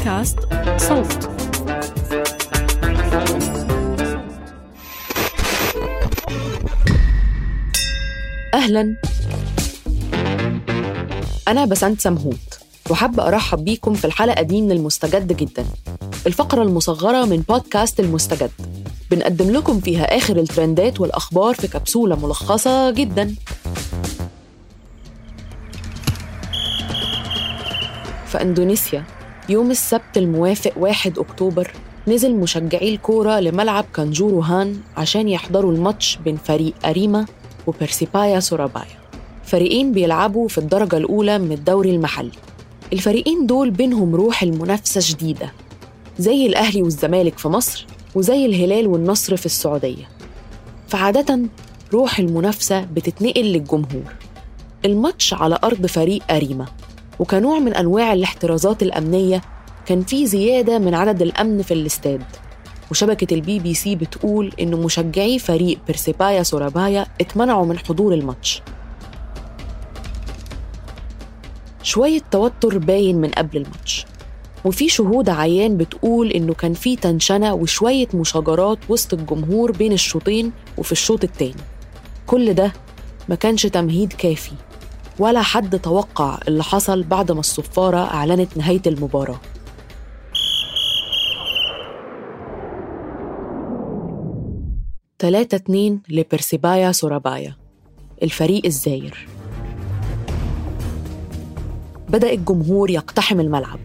بودكاست صوت. أهلا. أنا بسنت سمهوت. وحابة أرحب بيكم في الحلقة دي من المستجد جدا. الفقرة المصغرة من بودكاست المستجد. بنقدم لكم فيها آخر الترندات والأخبار في كبسولة ملخصة جدا. في أندونيسيا يوم السبت الموافق 1 أكتوبر نزل مشجعي الكورة لملعب كانجورو هان عشان يحضروا الماتش بين فريق أريما وبرسيبايا سورابايا. فريقين بيلعبوا في الدرجة الأولى من الدوري المحلي. الفريقين دول بينهم روح المنافسة شديدة زي الأهلي والزمالك في مصر وزي الهلال والنصر في السعودية. فعادة روح المنافسة بتتنقل للجمهور. الماتش على أرض فريق أريما. وكنوع من أنواع الاحترازات الأمنية كان في زيادة من عدد الأمن في الاستاد. وشبكة البي بي سي بتقول إن مشجعي فريق بيرسيبايا سورابايا اتمنعوا من حضور الماتش. شوية توتر باين من قبل الماتش. وفي شهود عيان بتقول إنه كان في tension وشوية مشاجرات وسط الجمهور بين الشوطين وفي الشوط التاني. كل ده ما كانش تمهيد كافي. ولا حد توقع اللي حصل بعد ما الصفارة أعلنت نهاية المباراة. تلاتة اتنين لبرسيبايا سورابايا الفريق الزاير. بدأ الجمهور يقتحم الملعب.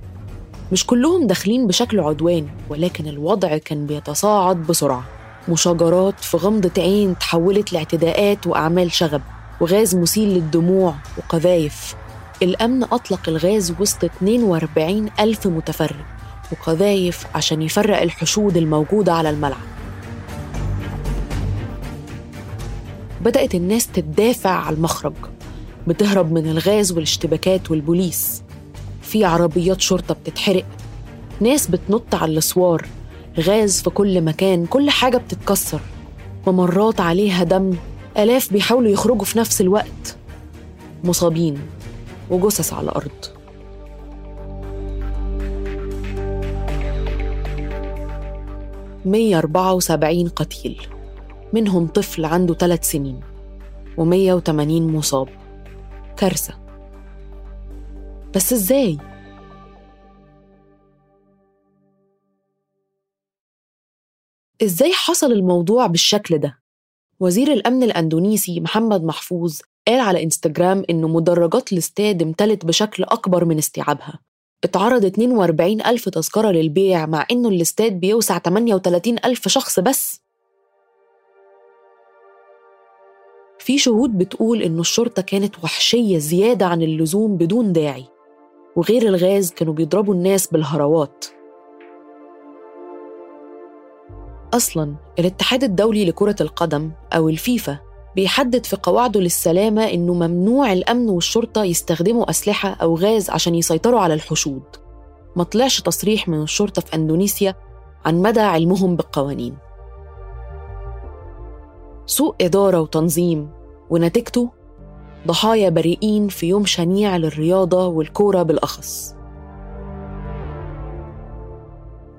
مش كلهم داخلين بشكل عدواني ولكن الوضع كان بيتصاعد بسرعة. مشاجرات في غمضة عين تحولت لاعتداءات وأعمال شغب. وغاز مسيل للدموع وقذايف. الأمن أطلق الغاز وسط 42 ألف متفرج وقذايف عشان يفرق الحشود الموجودة على الملعب. بدأت الناس تدافع على المخرج بتهرب من الغاز والاشتباكات والبوليس. في عربيات شرطة بتتحرق ناس بتنط على الأسوار غاز في كل مكان كل حاجة بتتكسر. ممرات عليها دم آلاف بيحاولوا يخرجوا في نفس الوقت مصابين وجثث على الأرض مية أربعة وسبعين قتيل منهم طفل عنده ثلاث سنين ومية وتمانين مصاب كارثة بس إزاي؟ إزاي حصل الموضوع بالشكل ده؟ وزير الأمن الأندونيسي محمد محفوظ قال على إنستجرام إنه مدرجات الاستاد امتلت بشكل أكبر من استيعابها. اتعرض 42 ألف تذكرة للبيع مع إنه الاستاد بيوسع 38 ألف شخص بس. في شهود بتقول إنه الشرطة كانت وحشية زيادة عن اللزوم بدون داعي وغير الغاز كانوا بيضربوا الناس بالهروات. أصلاً الاتحاد الدولي لكرة القدم أو الفيفا بيحدد في قواعده للسلامة إنه ممنوع الأمن والشرطة يستخدموا أسلحة أو غاز عشان يسيطروا على الحشود. ما طلعش تصريح من الشرطة في أندونيسيا عن مدى علمهم بالقوانين. سوء إدارة وتنظيم ونتيجته ضحايا بريئين في يوم شنيع للرياضة والكورة بالأخص.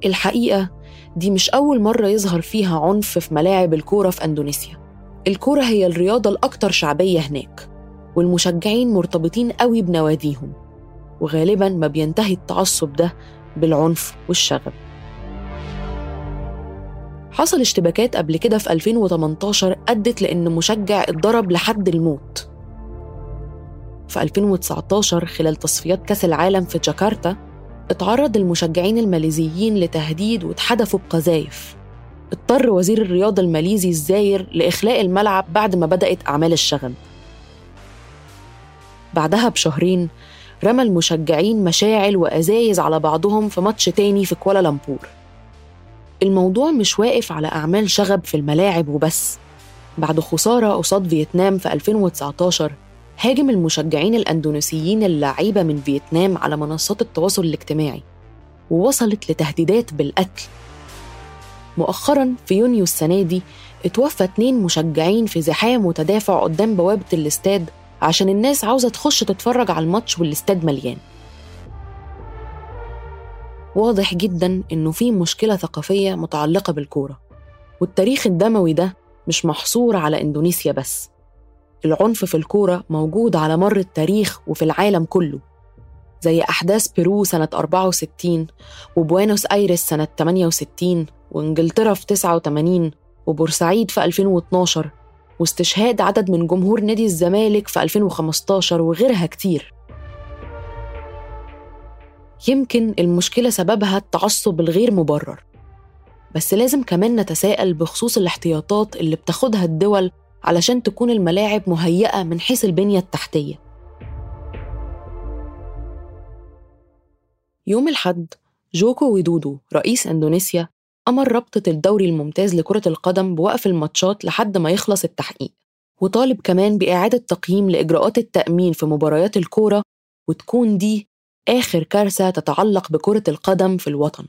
الحقيقة دي مش أول مرة يظهر فيها عنف في ملاعب الكورة في أندونيسيا. الكورة هي الرياضة الأكثر شعبية هناك والمشجعين مرتبطين قوي بنواديهم وغالبا ما بينتهي التعصب ده بالعنف والشغب. حصل اشتباكات قبل كده في 2018 أدت لأن مشجع اتضرب لحد الموت. في 2019 خلال تصفيات كأس العالم في جاكرتا اتعرض المشجعين الماليزيين لتهديد واتحدفوا بقذايف اضطر وزير الرياضة الماليزي الزاير لإخلاء الملعب بعد ما بدأت أعمال الشغب. بعدها بشهرين رمى المشجعين مشاعل وأزايز على بعضهم في ماتش تاني في كوالالمبور. الموضوع مش واقف على أعمال شغب في الملاعب وبس. بعد خسارة قصاد فيتنام في 2019 هاجم المشجعين الأندونيسيين اللعيبة من فيتنام على منصات التواصل الاجتماعي ووصلت لتهديدات بالقتل. مؤخرا في يونيو السنة دي اتوفى اتنين مشجعين في زحام وتدافع قدام بوابة الاستاد عشان الناس عاوزة تخش تتفرج على الماتش والاستاد مليان. واضح جدا إنه في مشكلة ثقافية متعلقة بالكورة والتاريخ الدموي ده مش محصور على إندونيسيا بس. العنف في الكورة موجود على مر التاريخ وفي العالم كله زي أحداث بيرو سنة 64 وبوينوس آيرس سنة 68 وإنجلترا في 89 وبورسعيد في 2012 واستشهاد عدد من جمهور نادي الزمالك في 2015 وغيرها كتير. يمكن المشكلة سببها التعصب الغير مبرر بس لازم كمان نتساءل بخصوص الاحتياطات اللي بتاخدها الدول علشان تكون الملاعب مهيئة من حيث البنية التحتية. يوم الحد جوكو ويدودو رئيس إندونيسيا أمر رابطة الدوري الممتاز لكرة القدم بوقف الماتشات لحد ما يخلص التحقيق وطالب كمان بإعادة تقييم لإجراءات التأمين في مباريات الكورة وتكون دي آخر كارثة تتعلق بكرة القدم في الوطن.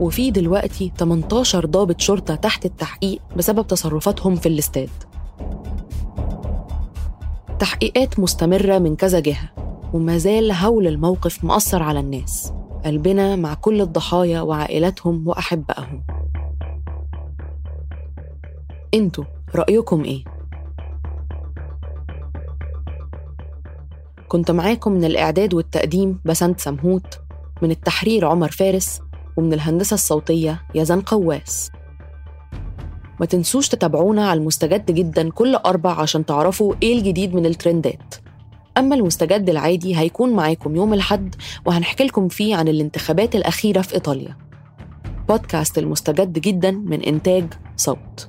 وفي دلوقتي 18 ضابط شرطة تحت التحقيق بسبب تصرفاتهم في الاستاد. تحقيقات مستمرة من كذا جهة وما زال هول الموقف مأثر على الناس. قلبنا مع كل الضحايا وعائلاتهم وأحبائهم. أنتوا رأيكم إيه؟ كنت معاكم من الإعداد والتقديم بسنت سمهوت من التحرير عمر فارس ومن الهندسة الصوتية يزن قواس. ما تنسوش تتابعونا على المستجد جدا كل أربع عشان تعرفوا إيه الجديد من الترندات. أما المستجد العادي هيكون معاكم يوم الحد وهنحكي لكم فيه عن الانتخابات الأخيرة في إيطاليا. بودكاست المستجد جدا من إنتاج صوت.